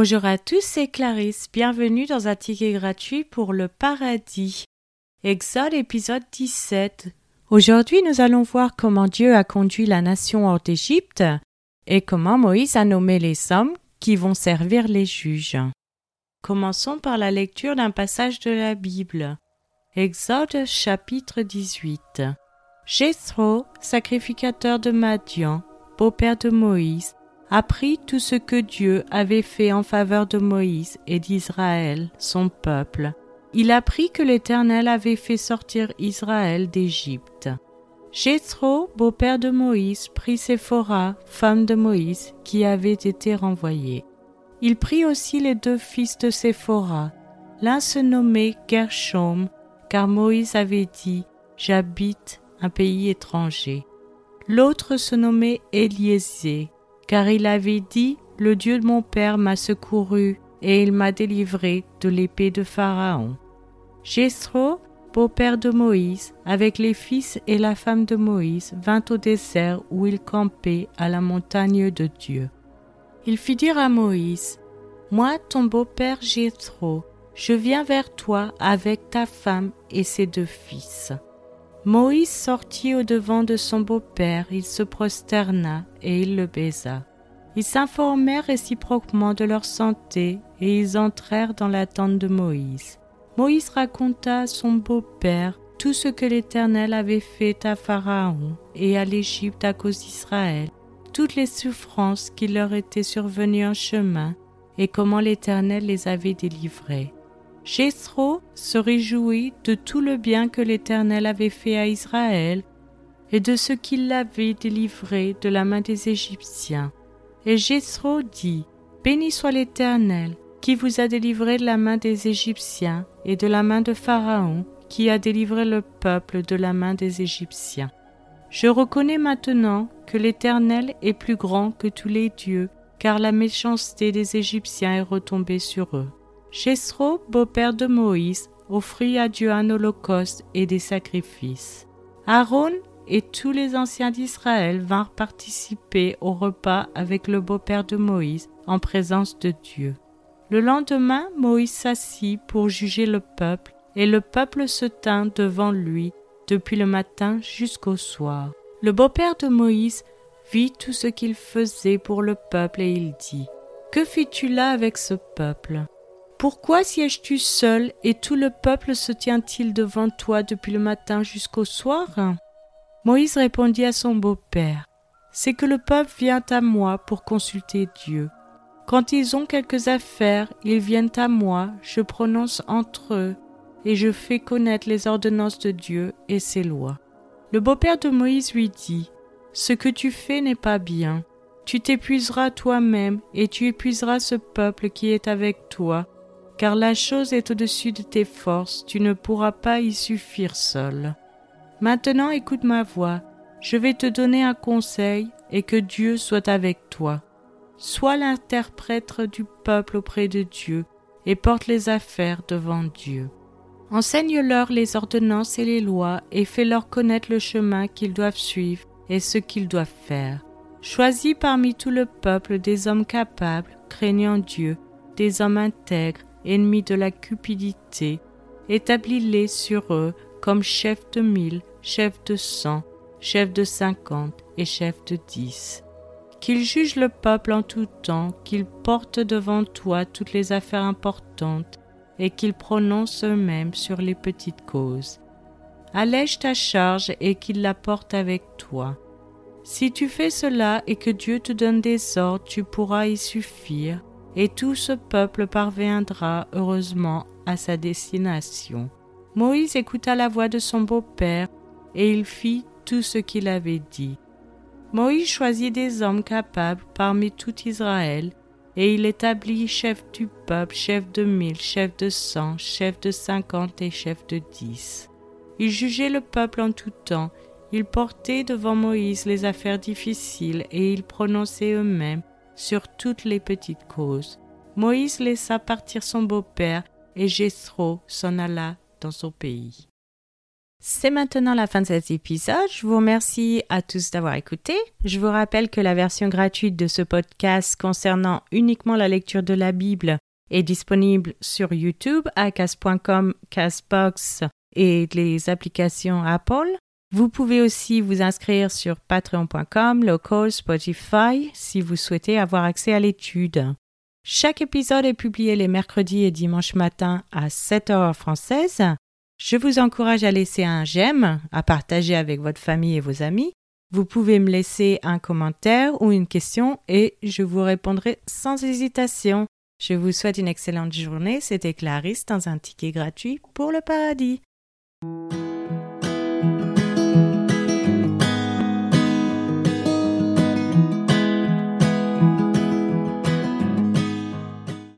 Bonjour à tous, c'est Clarisse. Bienvenue dans un ticket gratuit pour le paradis. Exode épisode 17. Aujourd'hui, nous allons voir comment Dieu a conduit la nation hors d'Égypte et comment Moïse a nommé les hommes qui vont servir les juges. Commençons par la lecture d'un passage de la Bible. Exode chapitre 18. Jéthro, sacrificateur de Madian, beau-père de Moïse, apprit tout ce que Dieu avait fait en faveur de Moïse et d'Israël, son peuple. Il apprit que l'Éternel avait fait sortir Israël d'Égypte. Jéthro, beau-père de Moïse, prit Séphora, femme de Moïse, qui avait été renvoyée. Il prit aussi les deux fils de Séphora. L'un se nommait Gershom, car Moïse avait dit J'habite un pays étranger. L'autre se nommait Éliésée, car il avait dit Le Dieu de mon père m'a secouru et il m'a délivré de l'épée de Pharaon. Jéthro, beau-père de Moïse, avec les fils et la femme de Moïse, vint au désert où il campait à la montagne de Dieu. Il fit dire à Moïse Moi, ton beau-père Jéthro, je viens vers toi avec ta femme et ses deux fils. Moïse sortit au-devant de son beau-père, il se prosterna et il le baisa. Ils s'informèrent réciproquement de leur santé et ils entrèrent dans la tente de Moïse. Moïse raconta à son beau-père tout ce que l'Éternel avait fait à Pharaon et à l'Égypte à cause d'Israël, toutes les souffrances qui leur étaient survenues en chemin et comment l'Éternel les avait délivrés. Jéthro se réjouit de tout le bien que l'Éternel avait fait à Israël et de ce qu'il l'avait délivré de la main des Égyptiens. Et Jéthro dit Béni soit l'Éternel qui vous a délivré de la main des Égyptiens et de la main de Pharaon qui a délivré le peuple de la main des Égyptiens. Je reconnais maintenant que l'Éternel est plus grand que tous les dieux, car la méchanceté des Égyptiens est retombée sur eux. Jéthro, beau-père de Moïse, offrit à Dieu un holocauste et des sacrifices. Aaron et tous les anciens d'Israël vinrent participer au repas avec le beau-père de Moïse en présence de Dieu. Le lendemain, Moïse s'assit pour juger le peuple, et le peuple se tint devant lui depuis le matin jusqu'au soir. Le beau-père de Moïse vit tout ce qu'il faisait pour le peuple et il dit Que fis-tu là avec ce peuple? Pourquoi sièges-tu seul et tout le peuple se tient-il devant toi depuis le matin jusqu'au soir? Moïse répondit à son beau-père C'est que le peuple vient à moi pour consulter Dieu. Quand ils ont quelques affaires, ils viennent à moi, je prononce entre eux, et je fais connaître les ordonnances de Dieu et ses lois. Le beau-père de Moïse lui dit Ce que tu fais n'est pas bien. Tu t'épuiseras toi-même et tu épuiseras ce peuple qui est avec toi car la chose est au-dessus de tes forces, tu ne pourras pas y suffire seul. Maintenant écoute ma voix, je vais te donner un conseil, et que Dieu soit avec toi. Sois l'interprète du peuple auprès de Dieu, et porte les affaires devant Dieu. Enseigne-leur les ordonnances et les lois, et fais-leur connaître le chemin qu'ils doivent suivre et ce qu'ils doivent faire. Choisis parmi tout le peuple des hommes capables, craignant Dieu, des hommes intègres, ennemis de la cupidité, établis-les sur eux comme chefs de mille, chefs de cent, chefs de cinquante et chefs de dix. Qu'ils jugent le peuple en tout temps, qu'ils portent devant toi toutes les affaires importantes, et qu'ils prononcent eux-mêmes sur les petites causes. Allège ta charge et qu'ils la portent avec toi. Si tu fais cela et que Dieu te donne des ordres, tu pourras y suffire, et tout ce peuple parviendra heureusement à sa destination. Moïse écouta la voix de son beau-père, et il fit tout ce qu'il avait dit. Moïse choisit des hommes capables parmi tout Israël, et il établit chef du peuple, chef de mille, chef de cent, chef de cinquante et chef de dix. Il jugeait le peuple en tout temps, il portait devant Moïse les affaires difficiles, et ils prononçaient eux-mêmes sur toutes les petites causes. Moïse laissa partir son beau-père et Jéthro s'en alla dans son pays. C'est maintenant la fin de cet épisode. Je vous remercie à tous d'avoir écouté. Je vous rappelle que la version gratuite de ce podcast concernant uniquement la lecture de la Bible est disponible sur YouTube à cas.com, Casbox et les applications Apple. Vous pouvez aussi vous inscrire sur patreon.com, local, Spotify si vous souhaitez avoir accès à l'étude. Chaque épisode est publié les mercredis et dimanches matin à 7 heures française. Je vous encourage à laisser un j'aime, à partager avec votre famille et vos amis. Vous pouvez me laisser un commentaire ou une question et je vous répondrai sans hésitation. Je vous souhaite une excellente journée. C'était Clarisse dans un ticket gratuit pour le paradis.